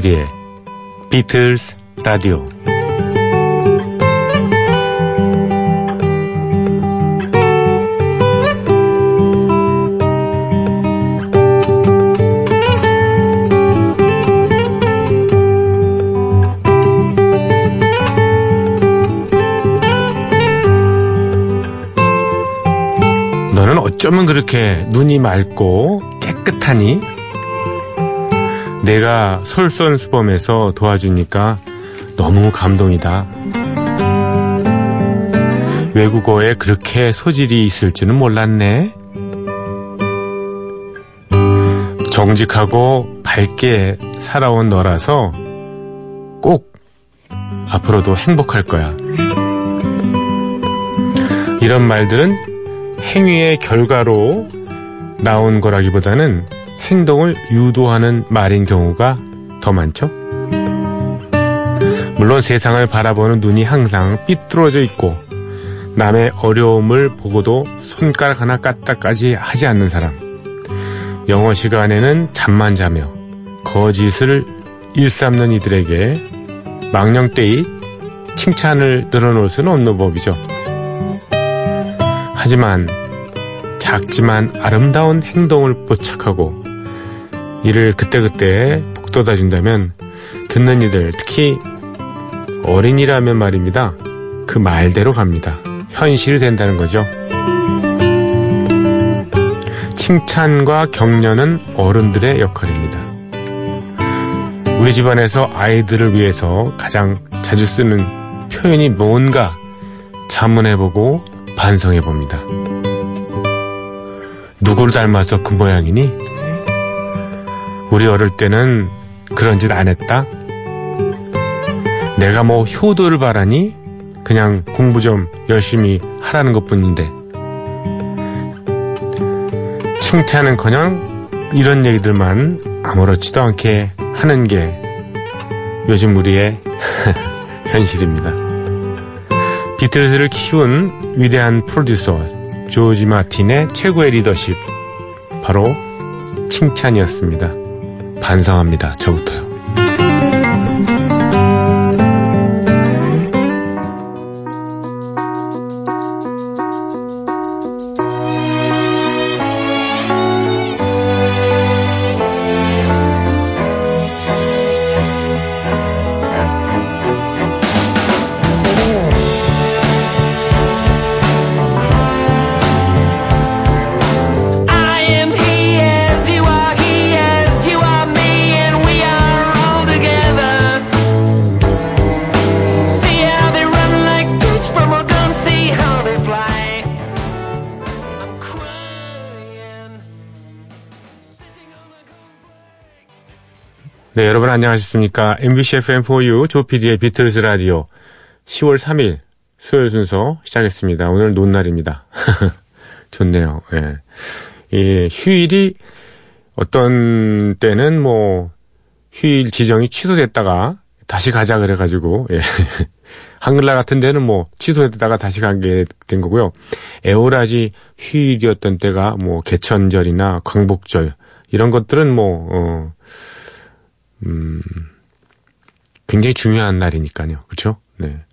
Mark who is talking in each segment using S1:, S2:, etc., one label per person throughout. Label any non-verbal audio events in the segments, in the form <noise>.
S1: 조피디의 비틀스 라디오 너는 어쩌면 그렇게 눈이 맑고 깨끗하니? 내가 솔선수범해서 도와주니까 너무 감동이다. 외국어에 그렇게 소질이 있을 줄은 몰랐네. 정직하고 밝게 살아온 너라서 꼭 앞으로도 행복할 거야. 이런 말들은 행위의 결과로 나온 거라기보다는 행동을 유도하는 말인 경우가 더 많죠. 물론 세상을 바라보는 눈이 항상 삐뚤어져 있고 남의 어려움을 보고도 손가락 하나 까딱까지 하지 않는 사람. 영어 시간에는 잠만 자며 거짓을 일삼는 이들에게 망령되이 칭찬을 늘어놓을 수는 없는 법이죠. 하지만 작지만 아름다운 행동을 포착하고 이를 그때그때 북돋아 준다면 듣는 이들 특히 어린이라면 말입니다. 그 말대로 갑니다. 현실이 된다는 거죠. 칭찬과 격려는 어른들의 역할입니다. 우리 집안에서 아이들을 위해서 가장 자주 쓰는 표현이 뭔가 자문해보고 반성해봅니다. 누구를 닮아서 그 모양이니? 우리 어릴 때는 그런 짓 안 했다? 내가 뭐 효도를 바라니? 그냥 공부 좀 열심히 하라는 것 뿐인데. 칭찬은 그냥 이런 얘기들만 아무렇지도 않게 하는 게 요즘 우리의 <laughs> 현실입니다. 비틀즈를 키운 위대한 프로듀서 조지 마틴의 최고의 리더십 바로 칭찬이었습니다. 반성합니다. 저부터요. 안녕하셨습니까? MBC FM4U 조PD의 비틀즈 라디오 10월 3일 수요일 순서 시작했습니다. 오늘 논날입니다. <laughs> 좋네요. 예. 이 휴일이 어떤 때는 뭐 휴일 지정이 취소됐다가 다시 가자 그래가지고 예. <laughs> 한글날 같은 데는 뭐 취소됐다가 다시 가게 된 거고요. 에오라지 휴일이었던 때가 뭐 개천절이나 광복절 이런 것들은 뭐 어, 음, 굉장히 중요한 날이니까요. 그렇죠? 네.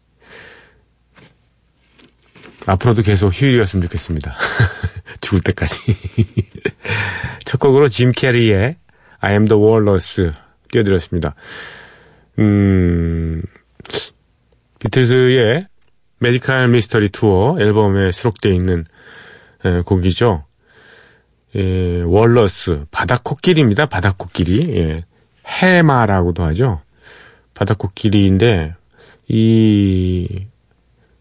S1: 앞으로도 계속 휴일이었으면 좋겠습니다. <laughs> 죽을 때까지. <laughs> 첫 곡으로 짐 캐리의 I am the Walrus 띄워드렸습니다. 음, 비틀즈의 매지컬 미스터리 투어 앨범에 수록되어 있는 에, 곡이죠. 예, Walrus, 바다 코끼리입니다. 바다 코끼리. 예. 해마라고도 하죠. 바다코끼리인데, 이,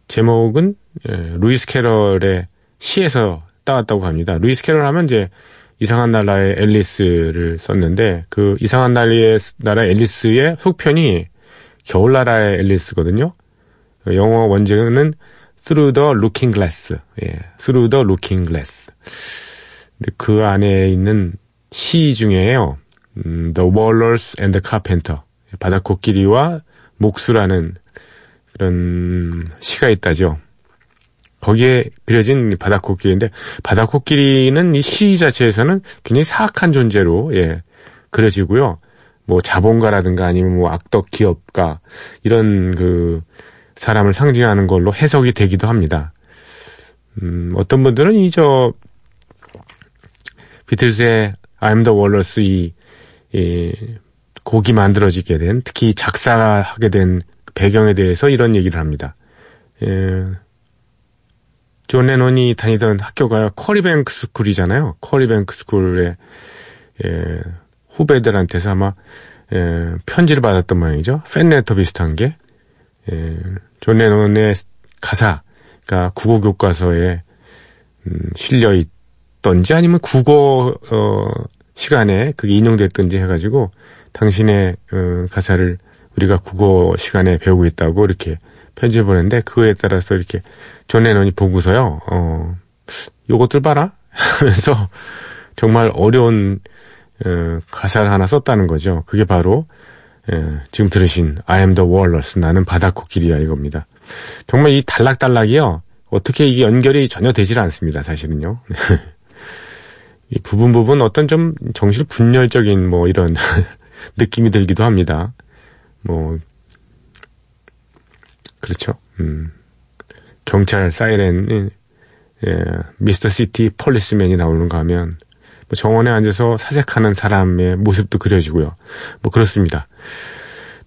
S1: 제목은, 예, 루이스 캐럴의 시에서 따왔다고 합니다. 루이스 캐럴 하면 이제, 이상한 나라의 앨리스를 썼는데, 그 이상한 나라의, 나라 앨리스의 속편이 거울나라의 앨리스거든요. 영어 원제는 through the looking glass. 예, through the looking glass. 그 안에 있는 시 중에요. 음, The Walrus and the Carpenter. 바다 코끼리와 목수라는 그런 시가 있다죠. 거기에 그려진 바다 코끼리인데 바다 코끼리는 이 시 자체에서는 굉장히 사악한 존재로 예, 그려지고요. 뭐 자본가라든가 아니면 뭐 악덕 기업가 이런 그 사람을 상징하는 걸로 해석이 되기도 합니다. 음, 어떤 분들은 이 저 비틀즈의 I'm the Walrus 이, 이 곡이 만들어지게 된 특히 작사하게 된 배경에 대해서 이런 얘기를 합니다. 예, 존 레논이 다니던 학교가 쿼리뱅크 스쿨이잖아요. 쿼리뱅크 스쿨의 예, 후배들한테서 아마 예, 편지를 받았던 모양이죠. 팬레터 비슷한 게 예, 존 레논의 가사가 국어 교과서에 음, 실려 있던지 아니면 국어 어, 시간에 그게 인용됐던지 해가지고 당신의 어, 가사를 우리가 국어 시간에 배우고 있다고 이렇게 편지를 보냈는데 그거에 따라서 이렇게 존 레논이 보고서요. 어, 요것들 봐라 <laughs> 하면서 정말 어려운 어, 가사를 하나 썼다는 거죠. 그게 바로 예, 지금 들으신 I am the walrus 나는 바다 코끼리야 이겁니다. 정말 이 단락단락이요. 어떻게 이게 연결이 전혀 되질 않습니다. 사실은요. <laughs> 이 부분 부분 어떤 좀 정신 분열적인 뭐 이런 <laughs> 느낌이 들기도 합니다. 뭐 그렇죠. 음. 경찰 사이렌 예, Mister City Policeman이 나오는가 하면 뭐 정원에 앉아서 사색하는 사람의 모습도 그려지고요. 뭐 그렇습니다.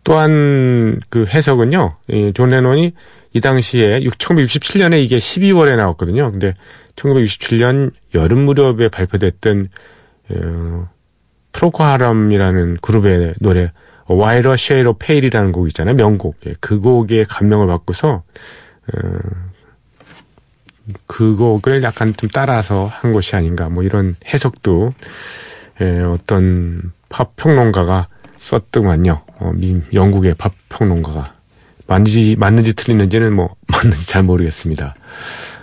S1: 또한 그 해석은요. 이 존 레논이 이 당시에 1967년에 이게 12월에 나왔거든요. 근데 1967년 여름 무렵에 발표됐던 어, 프로콜 하럼이라는 그룹의 노래 Whiter Shade of Pale이라는 곡 있잖아요. 명곡. 예, 그 곡에 감명을 받고서 어, 그 곡을 약간 좀 따라서 한 것이 아닌가 뭐 이런 해석도 예, 어떤 팝 평론가가 썼더만요. 어, 미, 영국의 팝 평론가가 맞는지 맞는지 틀리는지는 뭐 <laughs> 맞는지 잘 모르겠습니다.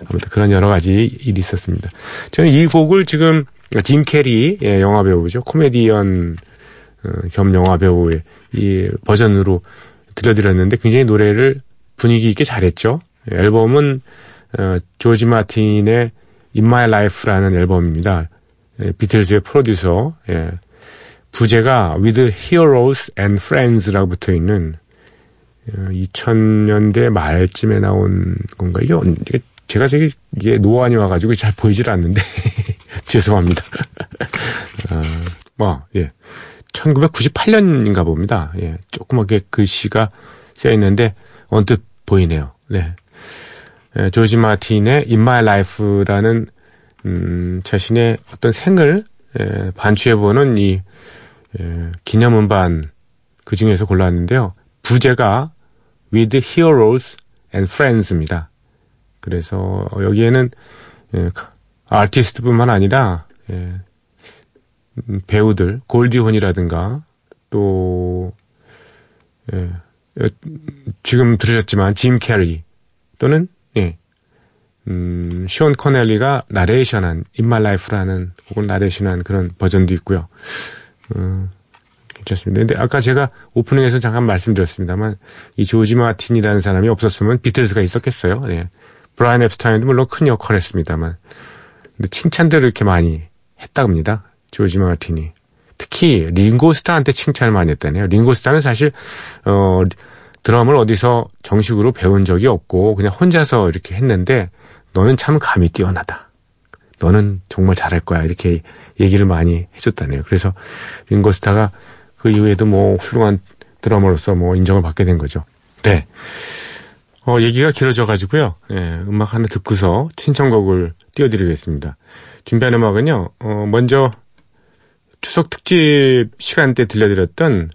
S1: 아무튼 그런 여러 가지 일이 있었습니다. 저는 이 곡을 지금 짐 캐리 예, 영화 배우죠 코미디언 어, 겸 영화 배우의 이 버전으로 들려드렸는데 굉장히 노래를 분위기 있게 잘했죠. 앨범은 어, 조지 마틴의 In My Life라는 앨범입니다. 예, 비틀즈의 프로듀서 예, 부제가 With Heroes and Friends라고 붙어 있는 2000년대 어, 말쯤에 나온 건가 이게, 이게 제가 저기 이게 노안이 와가지고 잘 보이질 않는데 <laughs> 죄송합니다. 아, <laughs> 뭐 예. 1998년인가 봅니다. 예, 조그맣게 글씨가 쓰여 있는데 언뜻 보이네요. 네. 예, 조지 마틴의 In My Life라는 음, 자신의 어떤 생을 예, 반추해보는 이 예, 기념음반 그 중에서 골랐는데요. 부제가 With Heroes and Friends입니다. 그래서 여기에는 예, 아티스트뿐만 아니라 예, 음, 배우들 골디혼이라든가 또 예, 지금 들으셨지만 짐 캐리 또는 예, 음, 숀 코네리가 나레이션한 My Life라는 곡을 나레이션한 그런 버전도 있고요. 음, 괜찮습니다. 근데 아까 제가 오프닝에서 잠깐 말씀드렸습니다만 이 조지 마틴이라는 사람이 없었으면 비틀즈가 있었겠어요. 예. 브라이언 앱스타인도 물론 큰 역할을 했습니다만 근데 칭찬들을 이렇게 많이 했다고 합니다. 조지 마틴이. 특히 링고스타한테 칭찬을 많이 했다네요. 링고스타는 사실 어 드럼을 어디서 정식으로 배운 적이 없고 그냥 혼자서 이렇게 했는데 너는 참 감이 뛰어나다. 너는 정말 잘할 거야. 이렇게 얘기를 많이 해줬다네요. 그래서 링고스타가 그 이후에도 뭐 훌륭한 드러머로서 뭐 인정을 받게 된 거죠. 네. 어, 얘기가 길어져 가지고요. 예, 음악 하나 듣고서 신청곡을 띄워드리겠습니다. 준비한 음악은요, 어, 먼저 추석 특집 시간 때 들려드렸던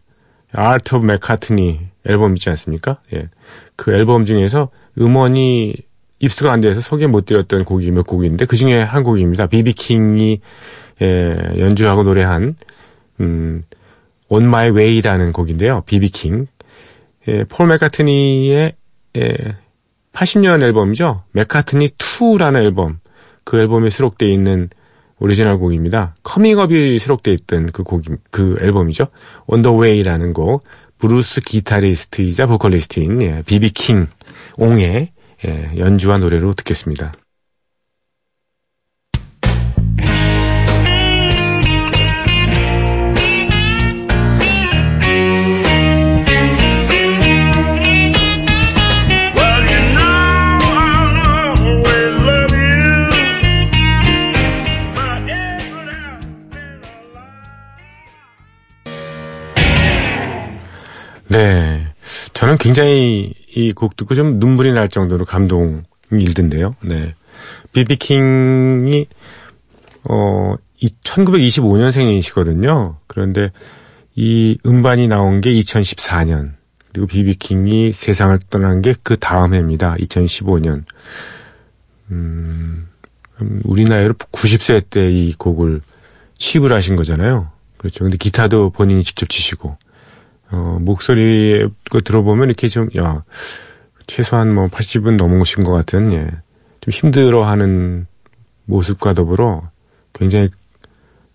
S1: Art of McCartney 앨범 있지 않습니까? 예. 그 앨범 중에서 음원이 입수가 안 돼서 소개 못 드렸던 곡이 몇 곡인데 그 중에 한 곡입니다. 비비킹이 예, 연주하고 노래한 음, On My Way라는 곡인데요. 비비킹. 예, 폴 맥카트니의 예, 80년 앨범이죠. 맥카트니 2라는 앨범. 그 앨범에 수록되어 있는 오리지널 곡입니다. Coming Up이 수록되어 있던 그 곡, 그 앨범이죠. On the Way라는 곡. 브루스 기타리스트이자 보컬리스트인 예, 비비킹 옹의 예, 연주와 노래로 듣겠습니다. 네. 저는 굉장히 이 곡 듣고 좀 눈물이 날 정도로 감동이 일던데요. 네. 비비킹이, 어, 1925년생이시거든요. 그런데 이 음반이 나온 게 2014년. 그리고 비비킹이 세상을 떠난 게 그 다음 해입니다. 2015년. 음, 우리 나이로 90세 때 이 곡을 취입을 하신 거잖아요. 그렇죠. 근데 기타도 본인이 직접 치시고, 어, 목소리 거 들어보면 이렇게 좀, 야, 최소한 뭐 80은 넘으신 것 같은, 예. 좀 힘들어 하는 모습과 더불어 굉장히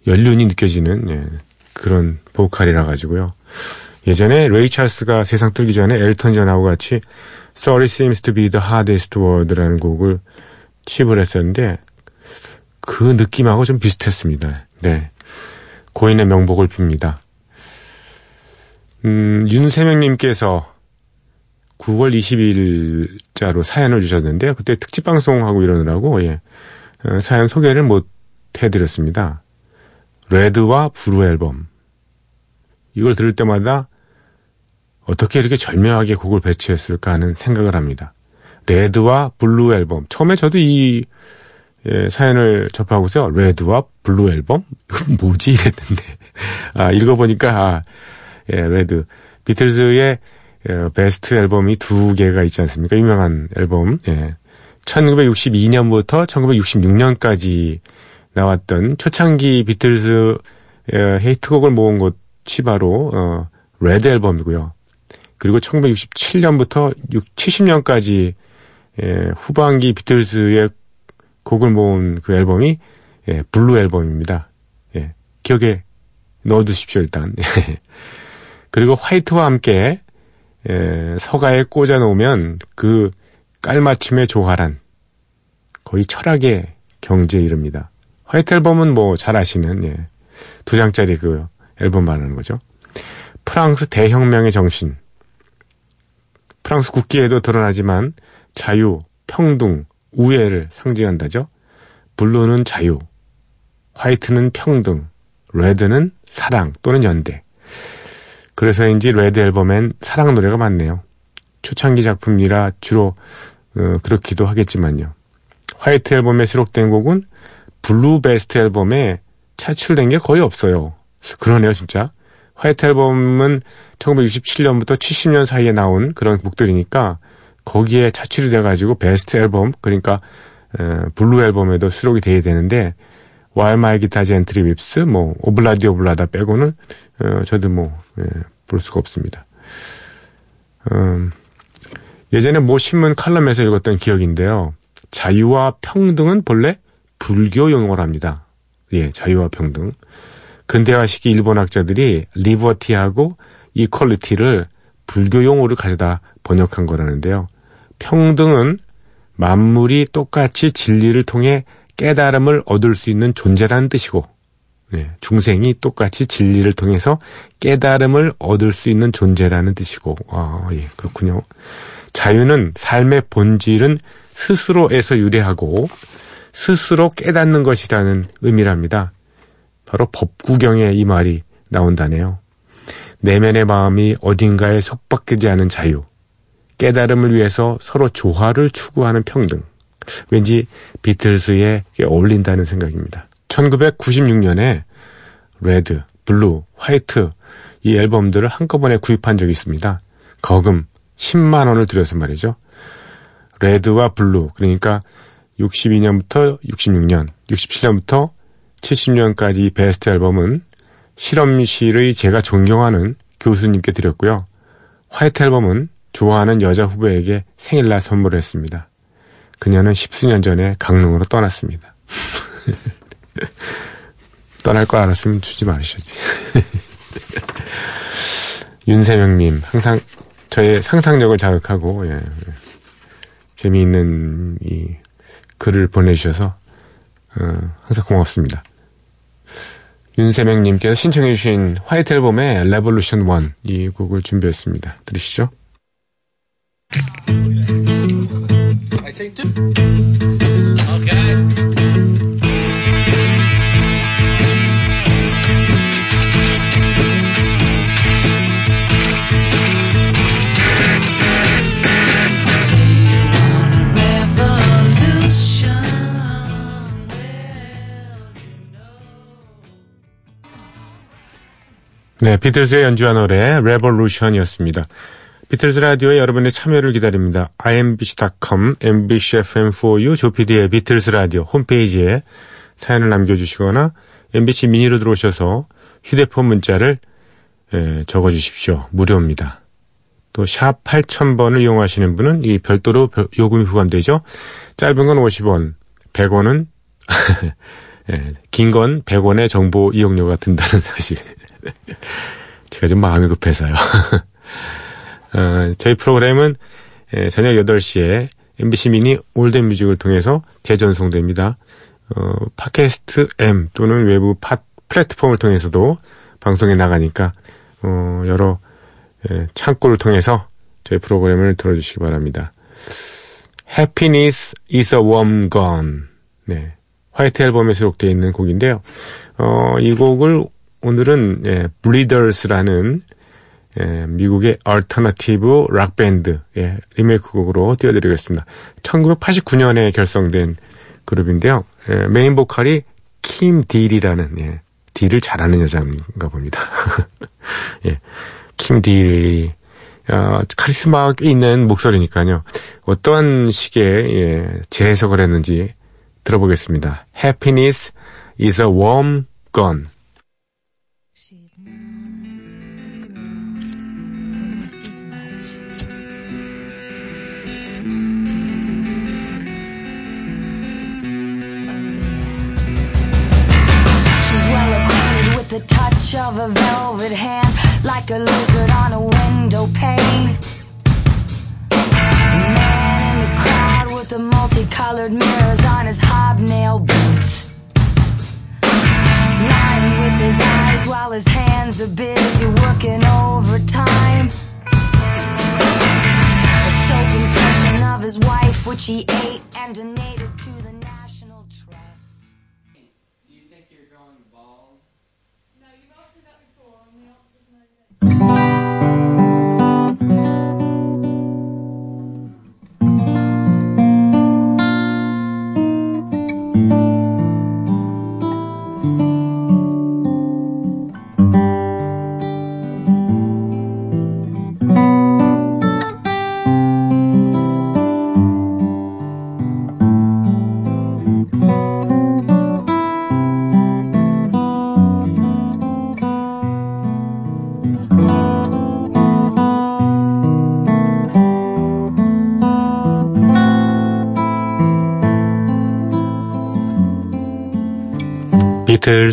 S1: 연륜이 느껴지는, 예. 그런 보컬이라 가지고요. 예전에 레이 찰스가 세상 뜨기 전에 엘턴 전하고 같이 Sorry Seems to be the Hardest Word라는 곡을 취입을 했었는데 그 느낌하고 좀 비슷했습니다. 네. 고인의 명복을 빕니다. 음, 윤세명님께서 9월 20일자로 사연을 주셨는데요. 그때 특집 방송하고 이러느라고, 예, 어, 사연 소개를 못 해드렸습니다. 레드와 브루 앨범. 이걸 들을 때마다 어떻게 이렇게 절묘하게 곡을 배치했을까 하는 생각을 합니다. 레드와 블루 앨범. 처음에 저도 이 예, 사연을 접하고서 레드와 블루 앨범? <laughs> 뭐지? 이랬는데. 아, 읽어보니까, 아, 예, 레드. 비틀즈의 예, 베스트 앨범이 두 개가 있지 않습니까? 유명한 앨범. 예. 1962년부터 1966년까지 나왔던 초창기 비틀즈 예, 히트곡을 모은 것이 바로 어, 레드 앨범이고요. 그리고 1967년부터 70년까지 예, 후반기 비틀즈의 곡을 모은 그 앨범이 예, 블루 앨범입니다. 예, 기억에 넣어두십시오 일단. <laughs> 그리고 화이트와 함께 예, 서가에 꽂아 놓으면 그 깔맞춤의 조화란 거의 철학의 경지에 이릅니다. 화이트 앨범은 뭐 잘 아시는 예, 두 장짜리 그 앨범 말하는 거죠. 프랑스 대혁명의 정신. 프랑스 국기에도 드러나지만 자유, 평등, 우애를 상징한다죠. 블루는 자유, 화이트는 평등, 레드는 사랑 또는 연대. 그래서인지 레드 앨범엔 사랑 노래가 많네요. 초창기 작품이라 주로 어, 그렇기도 하겠지만요. 화이트 앨범에 수록된 곡은 블루 베스트 앨범에 차출된 게 거의 없어요. 그러네요, 진짜. 화이트 앨범은 1967년부터 70년 사이에 나온 그런 곡들이니까 거기에 차출이 돼가지고 베스트 앨범 그러니까 에, 블루 앨범에도 수록이 돼야 되는데 While My Guitar Gently Weeps 뭐 Ob-La-Di, Ob-La-Da 빼고는 어, 저도 뭐 예, 볼 수가 없습니다. 음, 예전에 모 신문 칼럼에서 읽었던 기억인데요. 자유와 평등은 본래 불교 용어랍니다. 예, 자유와 평등. 근대화 시기 일본 학자들이 liberty하고 equality를 불교 용어를 가져다 번역한 거라는데요. 평등은 만물이 똑같이 진리를 통해 깨달음을 얻을 수 있는 존재라는 뜻이고, 네, 중생이 똑같이 진리를 통해서 깨달음을 얻을 수 있는 존재라는 뜻이고, 아, 예, 그렇군요. 자유는 삶의 본질은 스스로에서 유래하고 스스로 깨닫는 것이라는 의미랍니다. 바로 법구경에 이 말이 나온다네요. 내면의 마음이 어딘가에 속박되지 않은 자유. 깨달음을 위해서 서로 조화를 추구하는 평등. 왠지 비틀스에 어울린다는 생각입니다. 1996년에 레드, 블루, 화이트 이 앨범들을 한꺼번에 구입한 적이 있습니다. 거금 10만 원을 들여서 말이죠. 레드와 블루 그러니까 62년부터 66년, 67년부터 70년까지 베스트 앨범은 실험실의 제가 존경하는 교수님께 드렸고요. 화이트 앨범은 좋아하는 여자 후배에게 생일날 선물했습니다. 그녀는 십수년 전에 강릉으로 떠났습니다. <laughs> <laughs> 떠날 거 알았으면 주지 말으셔지. <laughs> 윤세명님, 항상 저의 상상력을 자극하고, 예, 재미있는 이 글을 보내주셔서, 어, 항상 고맙습니다. 윤세명님께서 신청해주신 화이트 앨범의 Revolution 1, 이 곡을 준비했습니다. 들으시죠? 네, 비틀즈의 연주한 노래 Revolution이었습니다. 비틀즈 라디오에 여러분의 참여를 기다립니다. imbc.com, mbcfm4u, 조피디의 비틀즈 라디오 홈페이지에 사연을 남겨주시거나 MBC 미니로 들어오셔서 휴대폰 문자를 예, 적어주십시오. 무료입니다. 또 샵 8000번을 이용하시는 분은 이 별도로 별- 요금이 부과되죠. 짧은 건 50원, 100원은 <laughs> 예, 긴건 100원의 정보 이용료가 든다는 사실. <laughs> 제가 좀 마음이 급해서요. <laughs> 어, 저희 프로그램은 예, 저녁 8시에 MBC 미니 All That Music을 통해서 재전송됩니다. 어, 팟캐스트 M 또는 외부 팟 플랫폼을 통해서도 방송에 나가니까 어, 여러 예, 창구를 통해서 저희 프로그램을 들어주시기 바랍니다. Happiness is a warm gun. 네. 화이트 앨범에 수록되어 있는 곡인데요. 어, 이 곡을 오늘은 예, Breeders라는 예, 미국의 얼터너티브 락 밴드 예, 리메이크 곡으로 띄워드리겠습니다. 1989년에 결성된 그룹인데요. 예, 메인 보컬이 킴 딜이라는 예, 딜을 잘하는 여자인가 봅니다. <laughs> 예, 킴 딜이 어, 카리스마 꽤 있는 목소리니까요. 어떠한 식의 예, 재해석을 했는지 들어보겠습니다. Happiness is a warm gun.
S2: Touch of a velvet hand, like a lizard on a window pane. Man in the crowd with the multicolored mirrors on his hobnail boots. Lying with his eyes while his hands are busy working overtime. A soap impression of his wife, which he ate and donated
S1: 비틀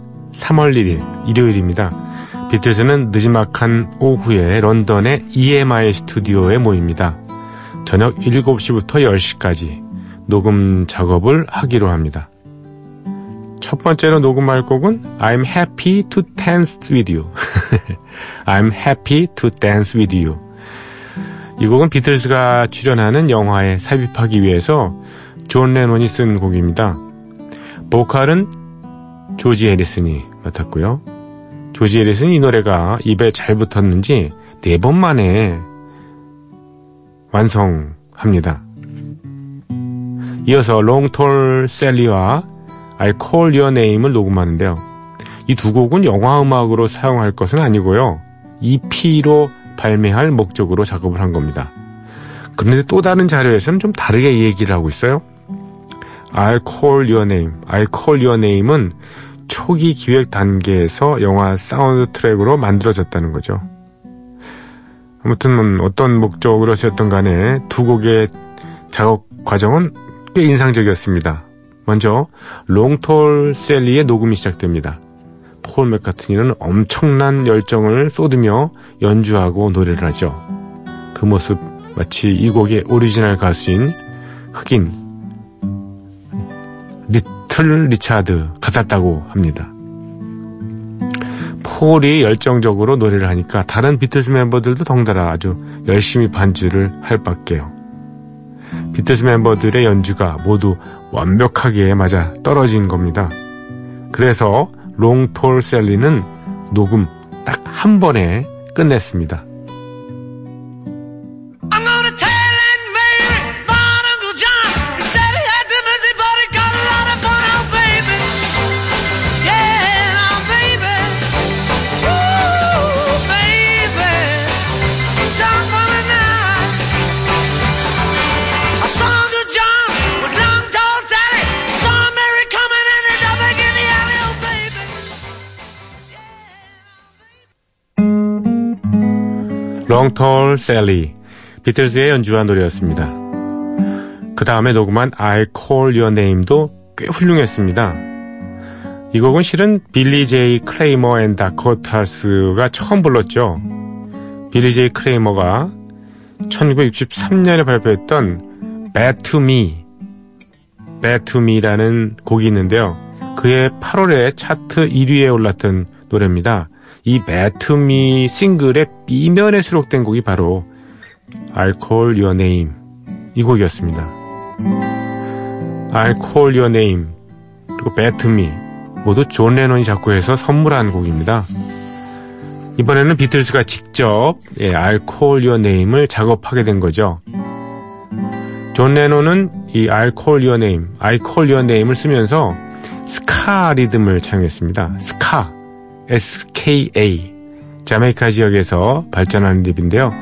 S1: 3월 1일 일요일입니다. 비틀즈는 늦지막한 오후에 런던의 EMI 스튜디오에 모입니다. 저녁 7시부터 10시까지 녹음 작업을 하기로 합니다. 첫 번째로 녹음할 곡은 I'm happy to dance with you. <laughs> I'm happy to dance with you. 이 곡은 비틀즈가 출연하는 영화에 삽입하기 위해서 존 레논이 쓴 곡입니다. 보컬은 조지 해리슨이 맡았고요. 조지 해리슨이 이 노래가 입에 잘 붙었는지 네 번 만에 완성합니다. 이어서 Long Tall Sally와 I Call Your Name을 녹음하는데요. 이 두 곡은 영화 음악으로 사용할 것은 아니고요. EP로 발매할 목적으로 작업을 한 겁니다. 그런데 또 다른 자료에서는 좀 다르게 얘기를 하고 있어요. I Call Your Name, I Call Your Name은 초기 기획 단계에서 영화 사운드 트랙으로 만들어졌다는 거죠. 아무튼 뭐 어떤 목적으로 쓰였던 간에 두 곡의 작업 과정은 꽤 인상적이었습니다. 먼저 Long Tall Sally의 녹음이 시작됩니다. 폴 맥카트니는 엄청난 열정을 쏟으며 연주하고 노래를 하죠. 그 모습 마치 이 곡의 오리지널 가수인 흑인 리틀 리차드 같았다고 합니다. 폴이 열정적으로 노래를 하니까 다른 비틀즈 멤버들도 덩달아 아주 열심히 반주를 할 밖에요. 비틀즈 멤버들의 연주가 모두 완벽하게 맞아 떨어진 겁니다. 그래서 롱톨 셀리는 녹음 딱 한 번에 끝냈습니다.
S3: Long Tall Sally
S1: 비틀즈의 연주한 노래였습니다. 그 다음에 녹음한 I Call Your Name도 꽤 훌륭했습니다. 이 곡은 실은 빌리 제이 크레이머 앤 다코타스가 처음 불렀죠. 빌리 제이 크레이머가 1963년에 발표했던 Bad to Me, Bad to Me라는 곡이 있는데요. 그해 8월에 차트 1위에 올랐던 노래입니다. 이 Me 싱글의 B면에 수록된 곡이 바로 Call Your Name 이 곡이었습니다. Call Your Name 그리고 Me 모두 존 레논이 작곡해서 선물한 곡입니다. 이번에는 비틀스가 직접 예, Call Your Name을 작업하게 된 거죠. 존 레논은 이 Your Name, I Call Your Name을 쓰면서 스카 리듬을 차용했습니다. 스카, SKA, 자메이카 지역에서 발전한 리듬인데요.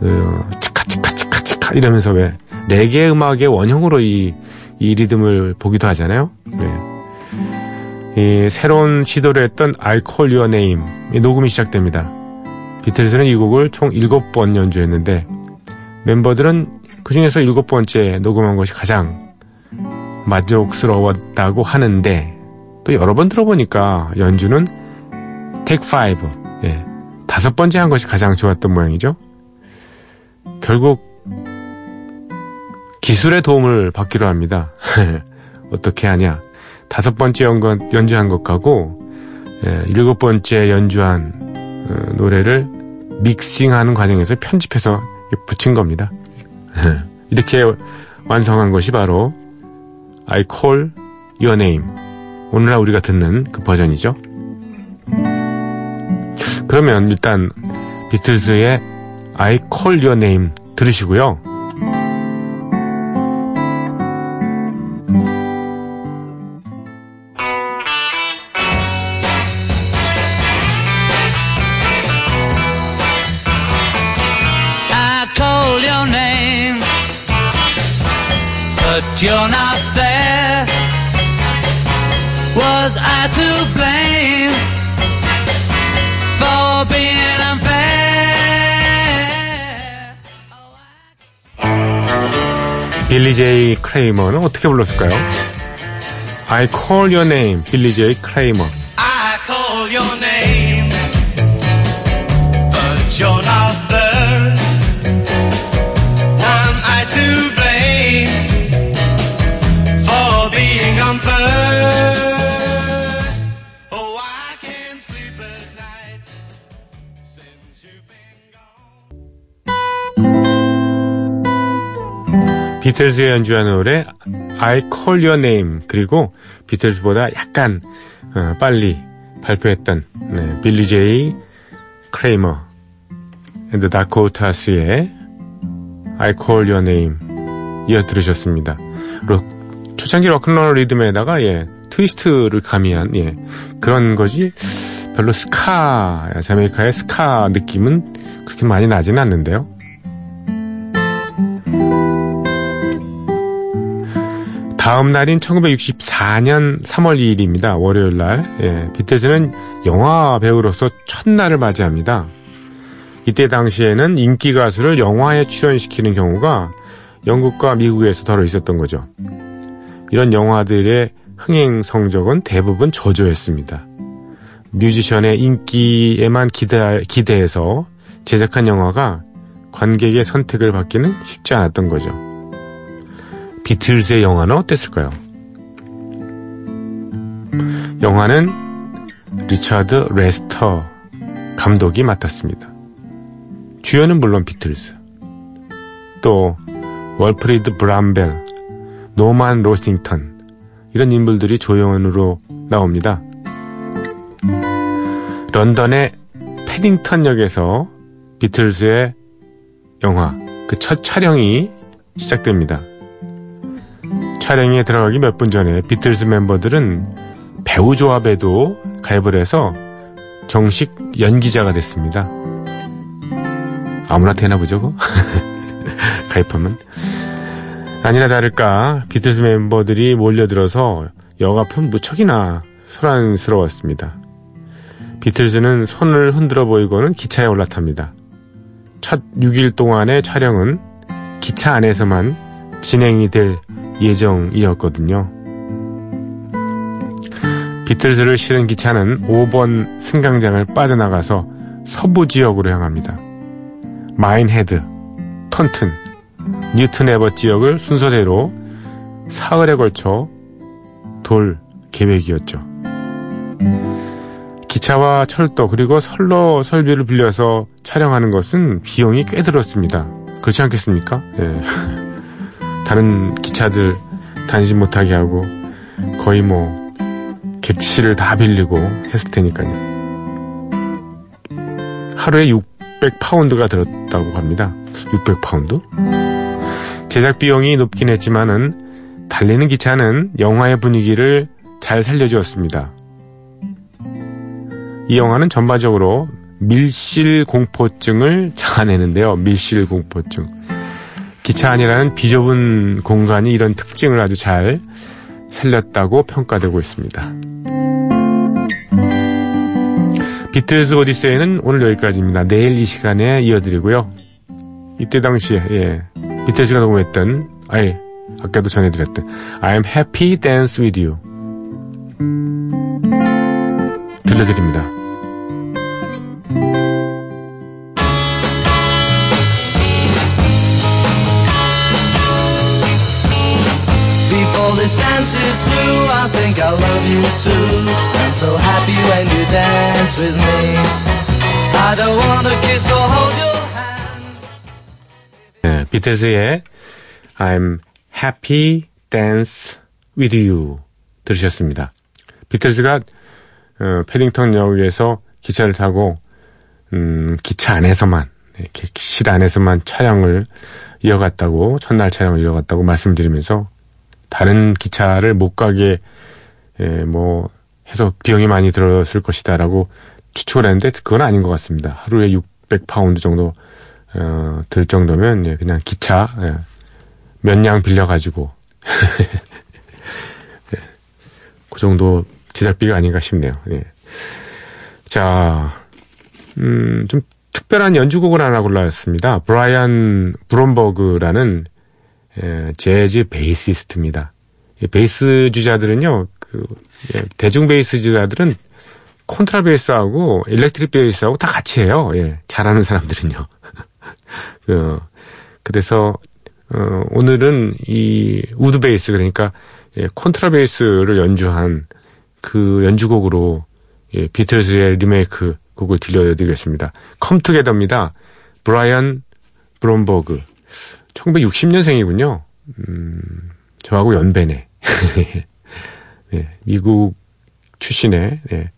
S1: 그, 치카 치카 치카 치카 이러면서 왜 레게 음악의 원형으로 이, 이 리듬을 보기도 하잖아요. 네. 이 새로운 시도를 했던 Your Name 이 녹음이 시작됩니다. 비틀즈는 이 곡을 총 7번 연주했는데 멤버들은 그 중에서 일곱 번째 녹음한 것이 가장 만족스러웠다고 하는데 또 여러 번 들어보니까 연주는 Take 5 예, 다섯 번째 한 것이 가장 좋았던 모양이죠. 결국 기술의 도움을 받기로 합니다. <laughs> 어떻게 하냐? 다섯 번째 연건, 연주한 것하고 예, 일곱 번째 연주한 어, 노래를 믹싱하는 과정에서 편집해서 붙인 겁니다. <laughs> 이렇게 완성한 것이 바로 I Call Your Name 오늘날 우리가 듣는 그 버전이죠. 그러면 일단 비틀즈의 I Call Your Name 들으시고요.
S3: Not
S1: 빌리 제이 크레이머는 어떻게 불렀을까요? I Call Your Name, 빌리 제이 크레이머.
S3: I call your name, but you're not
S1: 비틀즈의 연주한 노래 I Call Your Name 그리고 비틀즈보다 약간 어, 빨리 발표했던 네, 빌리 제이 크레이머 앤드 다코타스의 I Call Your Name 이어 들으셨습니다. 로, 초창기 로큰롤 리듬에다가 예, 트위스트를 가미한 예, 그런 거지 별로 스카 자메이카의 스카 느낌은 그렇게 많이 나지는 않는데요. 다음 날인 1964년 3월 2일입니다. 월요일 날. 예, 비틀즈는 영화 배우로서 첫날을 맞이합니다. 이때 당시에는 인기 가수를 영화에 출연시키는 경우가 영국과 미국에서 더러 있었던 거죠. 이런 영화들의 흥행 성적은 대부분 저조했습니다. 뮤지션의 인기에만 기대, 기대해서 제작한 영화가 관객의 선택을 받기는 쉽지 않았던 거죠. 비틀즈의 영화는 어땠을까요? 영화는 리차드 레스터 감독이 맡았습니다. 주연은 물론 비틀즈. 또 월프리드 브람벨, 노만 로싱턴 이런 인물들이 조연으로 나옵니다. 런던의 패딩턴 역에서 비틀즈의 영화 그 첫 촬영이 시작됩니다. 촬영에 들어가기 몇 분 전에 비틀즈 멤버들은 배우 조합에도 가입을 해서 정식 연기자가 됐습니다. 아무나 되나 보죠? <laughs> 가입하면. 아니나 다를까 비틀즈 멤버들이 몰려들어서 여가품 무척이나 소란스러웠습니다. 비틀즈는 손을 흔들어 보이고는 기차에 올라탑니다. 첫 6일 동안의 촬영은 기차 안에서만 진행이 될 예정이었거든요. 비틀즈를 실은 기차는 5번 승강장을 빠져나가서 서부 지역으로 향합니다. 마인헤드, 턴튼, 뉴튼 에버 지역을 순서대로 사흘에 걸쳐 돌 계획이었죠. 기차와 철도 그리고 선로 설비를 빌려서 촬영하는 것은 비용이 꽤 들었습니다. 그렇지 않겠습니까? 예. <laughs> 다른 기차들 다니지 못하게 하고 거의 뭐 객실을 다 빌리고 했을 테니까요. 하루에 600파운드가 들었다고 합니다. 600파운드? 제작 비용이 높긴 했지만은 달리는 기차는 영화의 분위기를 잘 살려주었습니다. 이 영화는 전반적으로 밀실 공포증을 <laughs> 자아내는데요. 밀실 공포증. 기차 안이라는 비좁은 공간이 이런 특징을 아주 잘 살렸다고 평가되고 있습니다. 비틀즈 오디세이는 오늘 여기까지입니다. 내일 이 시간에 이어드리고요. 이때 당시에 예, 비틀즈가 녹음했던 아예 아까도 전해드렸던 I'm Happy Dance With You 들려드립니다.
S4: This dance is through, I think I love you too. I'm so happy when you dance with me. I don't wanna kiss or hold your hand.
S1: 네, 비틀즈의 I'm Happy Dance With You 들으셨습니다. 비틀즈가 어, 패딩턴 역에서 기차를 타고 음, 기차 안에서만 네, 객실 안에서만 촬영을 이어갔다고 첫날 촬영을 이어갔다고 말씀드리면서 다른 기차를 못 가게 예, 뭐 해서 비용이 많이 들었을 것이다라고 추측을 했는데 그건 아닌 것 같습니다. 하루에 600파운드 정도 어, 들 정도면 예, 그냥 기차 예, 몇량 빌려가지고 <laughs> 예, 그 정도 제작비가 아닌가 싶네요. 예. 자, 음, 좀 특별한 연주곡을 하나 골랐습니다. 브라이언 브롬버그라는 예, 재즈 베이시스트입니다. 이 베이스 주자들은요, 그, 예, 대중 베이스 주자들은 콘트라 베이스하고 electric 베이스하고 다 같이 해요. 예, 잘하는 사람들은요. <laughs> 그, 그래서, 어, 오늘은 이 우드 베이스, 그러니까, 예, 콘트라 베이스를 연주한 그 연주곡으로 예, 비틀즈의 리메이크 곡을 들려드리겠습니다. Come Together입니다. 브라이언 브롬버그. 1960년생이군요. 음, 저하고 연배네. 네, <laughs> 미국 출신의 네,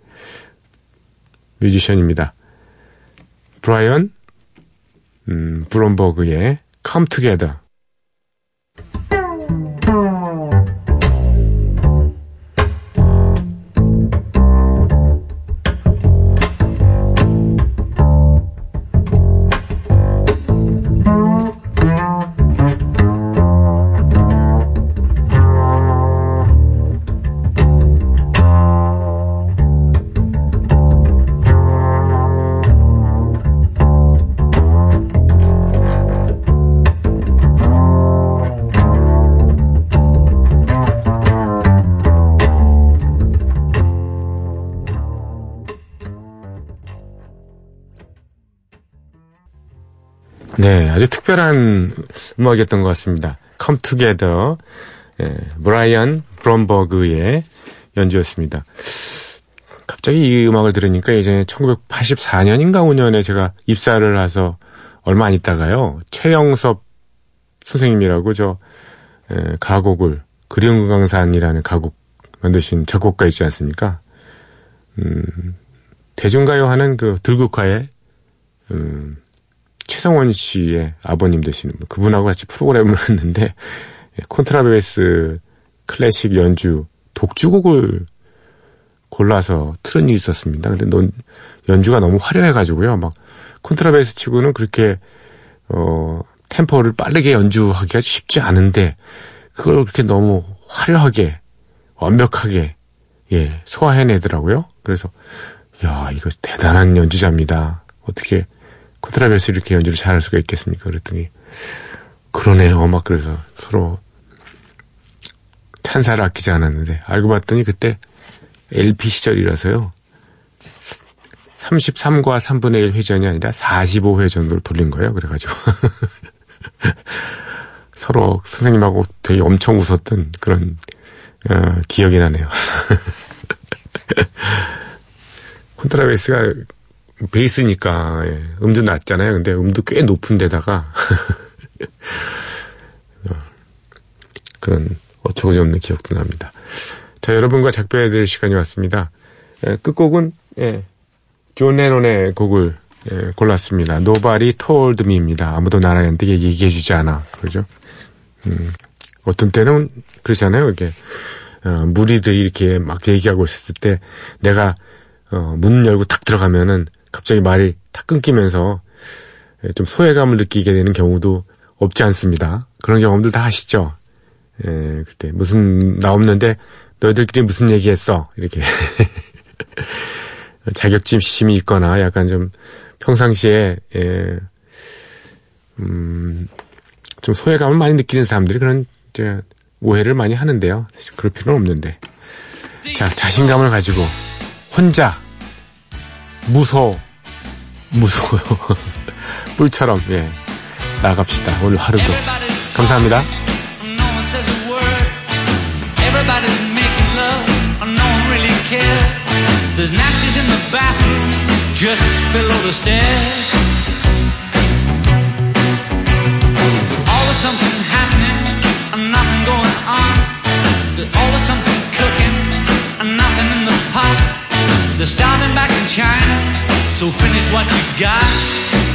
S1: 뮤지션입니다. 브라이언 음, 브롬버그의 Come Together. 네, 아주 특별한 음악이었던 것 같습니다. Come Together, 예, 브라이언 브롬버그의 연주였습니다. 갑자기 이 음악을 들으니까 예전에 1984년인가 5년에 제가 입사를 해서 얼마 안 있다가요. 최영섭 선생님이라고 저 에, 가곡을 그리운 강산이라는 가곡 만드신 작곡가 있지 않습니까? 음, 대중가요 하는 그 들국화의 음, 최성원 씨의 아버님 되시는 분, 그분하고 같이 프로그램을 <laughs> 했는데 예, 콘트라베이스 클래식 연주 독주곡을 골라서 틀은 일이 있었습니다. 근데 넌 연주가 너무 화려해가지고요. 막 콘트라베이스 치고는 그렇게 어 템포를 빠르게 연주하기가 쉽지 않은데 그걸 그렇게 너무 화려하게 완벽하게 예 소화해내더라고요. 그래서 야 이거 대단한 연주자입니다. 어떻게 콘트라베이스 이렇게 연주를 잘할 수가 있겠습니까? 그랬더니 그러네요. 막 그래서 서로 찬사를 아끼지 않았는데 알고 봤더니 그때 LP 시절이라서요. 33과 3분의 1 회전이 아니라 45회 정도를 돌린 거예요. 그래가지고 <laughs> 서로 선생님하고 되게 엄청 웃었던 그런 어, 기억이 나네요. <laughs> 콘트라베이스가 베이스니까 예, 음도 낮잖아요. 근데 음도 꽤 높은 데다가 어, <laughs> 그런 어처구니 없는 기억도 납니다. 자, 여러분과 작별해야 될 시간이 왔습니다. 예, 끝곡은 예, 존 레논의 곡을 예, 골랐습니다. Nobody Told Me입니다. 아무도 나한테 얘기해주지 않아. 그러죠? 음, 어떤 때는 그렇잖아요. 이게 어, 무리들이 이렇게 막 얘기하고 있을 때 내가 어, 문 열고 탁 들어가면은 갑자기 말이 탁 끊기면서 예, 좀 소외감을 느끼게 되는 경우도 없지 않습니다. 그런 경험들 다 하시죠? 예, 그때 무슨 나 없는데 너희들끼리 무슨 얘기했어? 이렇게 <laughs> 자격지심이 있거나 약간 좀 평상시에 예, 음, 좀 소외감을 많이 느끼는 사람들이 그런 이제 오해를 많이 하는데요. 사실 그럴 필요는 없는데. 자, 자신감을 가지고 혼자 무서워 무서워요. 뿔처럼 예 나갑시다. 오늘 하루도 감사합니다.
S4: No one says a word. Everybody's making love. No one really cares. There's napkins in the bathroom just below the stairs. Always something happening and nothing going on. There's always something cooking and nothing in the pot. They're starving back in China, so finish what you got.